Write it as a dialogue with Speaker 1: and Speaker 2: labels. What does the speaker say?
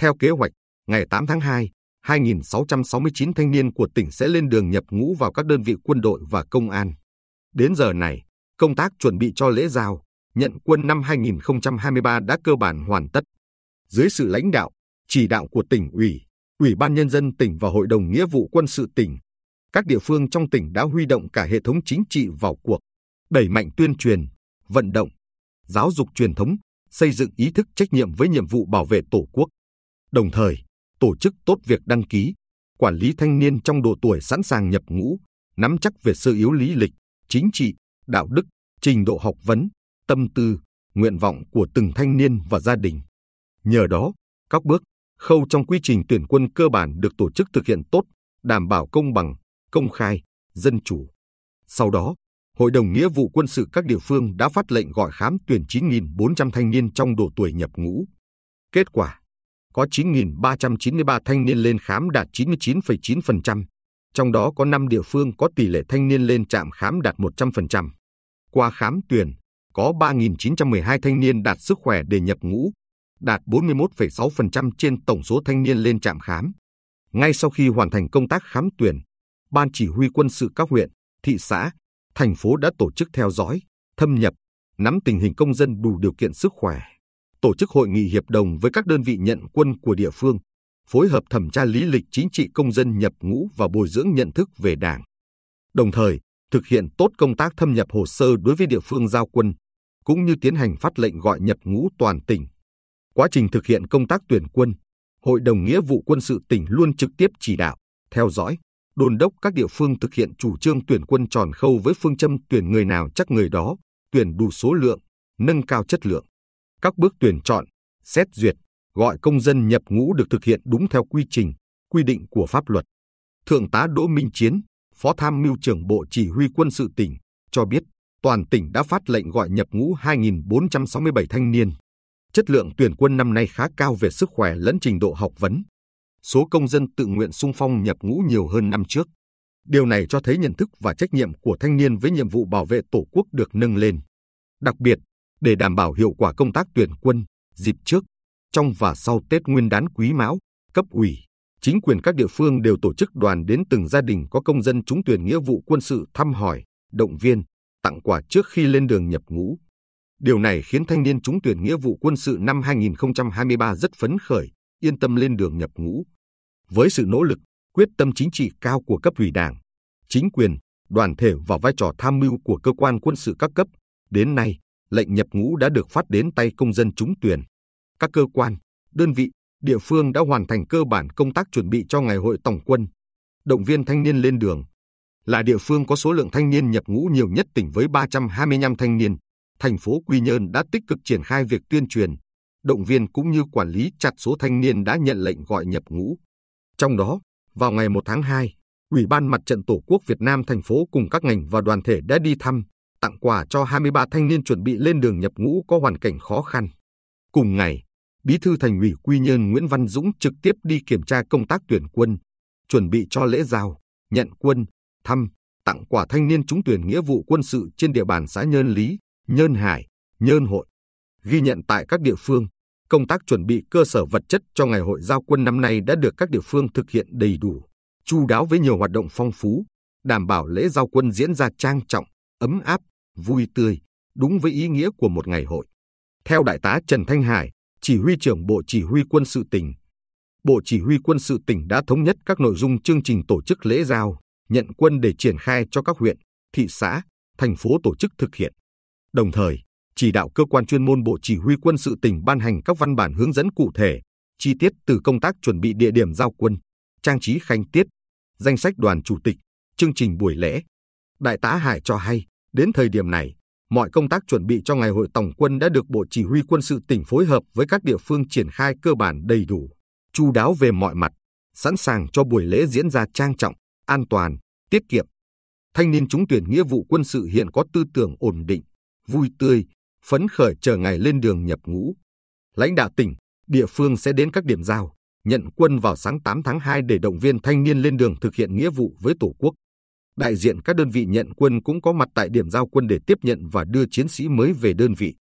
Speaker 1: theo kế hoạch, ngày 8 tháng 2, 2.669 thanh niên của tỉnh sẽ lên đường nhập ngũ vào các đơn vị quân đội và công an. Đến giờ này, công tác chuẩn bị cho lễ giao, nhận quân năm 2023 đã cơ bản hoàn tất. Dưới sự lãnh đạo, chỉ đạo của tỉnh ủy, Ủy ban Nhân dân tỉnh và Hội đồng Nghĩa vụ quân sự tỉnh, các địa phương trong tỉnh đã huy động cả hệ thống chính trị vào cuộc, đẩy mạnh tuyên truyền, vận động, giáo dục truyền thống, xây dựng ý thức trách nhiệm với nhiệm vụ bảo vệ Tổ quốc. Đồng thời, tổ chức tốt việc đăng ký, quản lý thanh niên trong độ tuổi sẵn sàng nhập ngũ, nắm chắc về sơ yếu lý lịch, chính trị, đạo đức, trình độ học vấn, tâm tư, nguyện vọng của từng thanh niên và gia đình. Nhờ đó, các bước, khâu trong quy trình tuyển quân cơ bản được tổ chức thực hiện tốt, đảm bảo công bằng, công khai, dân chủ. Sau đó, Hội đồng Nghĩa vụ quân sự các địa phương đã phát lệnh gọi khám tuyển 9.400 thanh niên trong độ tuổi nhập ngũ. Kết quả, có 9.393 thanh niên lên khám đạt 99,9%, trong đó có 5 địa phương có tỷ lệ thanh niên lên trạm khám đạt 100%. Qua khám tuyển, có 3.912 thanh niên đạt sức khỏe để nhập ngũ, đạt 41,6% trên tổng số thanh niên lên trạm khám. Ngay sau khi hoàn thành công tác khám tuyển, Ban chỉ huy quân sự các huyện, thị xã, thành phố đã tổ chức theo dõi, thâm nhập, nắm tình hình công dân đủ điều kiện sức khỏe, tổ chức hội nghị hiệp đồng với các đơn vị nhận quân của địa phương, phối hợp thẩm tra lý lịch chính trị công dân nhập ngũ và bồi dưỡng nhận thức về Đảng. Đồng thời, thực hiện tốt công tác thâm nhập hồ sơ đối với địa phương giao quân, cũng như tiến hành phát lệnh gọi nhập ngũ toàn tỉnh. Quá trình thực hiện công tác tuyển quân, Hội đồng Nghĩa vụ quân sự tỉnh luôn trực tiếp chỉ đạo, theo dõi, đôn đốc các địa phương thực hiện chủ trương tuyển quân tròn khâu với phương châm tuyển người nào chắc người đó, tuyển đủ số lượng, nâng cao chất lượng. Các bước tuyển chọn, xét duyệt, gọi công dân nhập ngũ được thực hiện đúng theo quy trình, quy định của pháp luật. Thượng tá Đỗ Minh Chiến, Phó Tham mưu trưởng Bộ Chỉ huy quân sự tỉnh, cho biết toàn tỉnh đã phát lệnh gọi nhập ngũ 2.467 thanh niên. Chất lượng tuyển quân năm nay khá cao về sức khỏe lẫn trình độ học vấn. Số công dân tự nguyện sung phong nhập ngũ nhiều hơn năm trước. Điều này cho thấy nhận thức và trách nhiệm của thanh niên với nhiệm vụ bảo vệ Tổ quốc được nâng lên. Đặc biệt, để đảm bảo hiệu quả công tác tuyển quân, dịp trước, trong và sau Tết Nguyên đán Quý Mão, cấp ủy, chính quyền các địa phương đều tổ chức đoàn đến từng gia đình có công dân trúng tuyển nghĩa vụ quân sự thăm hỏi, động viên, tặng quà trước khi lên đường nhập ngũ. Điều này khiến thanh niên trúng tuyển nghĩa vụ quân sự năm 2023 rất phấn khởi, yên tâm lên đường nhập ngũ. Với sự nỗ lực, quyết tâm chính trị cao của cấp ủy đảng, chính quyền, đoàn thể và vai trò tham mưu của cơ quan quân sự các cấp, đến nay, lệnh nhập ngũ đã được phát đến tay công dân trúng tuyển. Các cơ quan, đơn vị, địa phương đã hoàn thành cơ bản công tác chuẩn bị cho ngày hội tổng quân, động viên thanh niên lên đường. Là địa phương có số lượng thanh niên nhập ngũ nhiều nhất tỉnh với 325 thanh niên, thành phố Quy Nhơn đã tích cực triển khai việc tuyên truyền, động viên cũng như quản lý chặt số thanh niên đã nhận lệnh gọi nhập ngũ. Trong đó, vào ngày 1 tháng 2, Ủy ban Mặt trận Tổ quốc Việt Nam thành phố cùng các ngành và đoàn thể đã đi thăm, tặng quà cho 23 thanh niên chuẩn bị lên đường nhập ngũ có hoàn cảnh khó khăn. Cùng ngày, Bí thư Thành ủy Quy Nhơn Nguyễn Văn Dũng trực tiếp đi kiểm tra công tác tuyển quân, chuẩn bị cho lễ giao, nhận quân, thăm, tặng quà thanh niên trúng tuyển nghĩa vụ quân sự trên địa bàn xã Nhơn Lý, Nhơn Hải, Nhơn Hội. Ghi nhận tại các địa phương, công tác chuẩn bị cơ sở vật chất cho ngày hội giao quân năm nay đã được các địa phương thực hiện đầy đủ, chu đáo với nhiều hoạt động phong phú, đảm bảo lễ giao quân diễn ra trang trọng, ấm áp, vui tươi, đúng với ý nghĩa của một ngày hội. Theo Đại tá Trần Thanh Hải, chỉ huy trưởng Bộ Chỉ huy quân sự tỉnh, Bộ Chỉ huy quân sự tỉnh đã thống nhất các nội dung chương trình tổ chức lễ giao, nhận quân để triển khai cho các huyện, thị xã, thành phố tổ chức thực hiện. Đồng thời, chỉ đạo cơ quan chuyên môn Bộ Chỉ huy quân sự tỉnh ban hành các văn bản hướng dẫn cụ thể, chi tiết từ công tác chuẩn bị địa điểm giao quân, trang trí khanh tiết, danh sách đoàn chủ tịch, chương trình buổi lễ. Đại tá Hải cho hay, đến thời điểm này, mọi công tác chuẩn bị cho ngày hội tổng quân đã được Bộ Chỉ huy quân sự tỉnh phối hợp với các địa phương triển khai cơ bản đầy đủ, chu đáo về mọi mặt, sẵn sàng cho buổi lễ diễn ra trang trọng, an toàn, tiết kiệm. Thanh niên trúng tuyển nghĩa vụ quân sự hiện có tư tưởng ổn định, vui tươi, phấn khởi chờ ngày lên đường nhập ngũ. Lãnh đạo tỉnh, địa phương sẽ đến các điểm giao, nhận quân vào sáng 8 tháng 2 để động viên thanh niên lên đường thực hiện nghĩa vụ với Tổ quốc. Đại diện các đơn vị nhận quân cũng có mặt tại điểm giao quân để tiếp nhận và đưa chiến sĩ mới về đơn vị.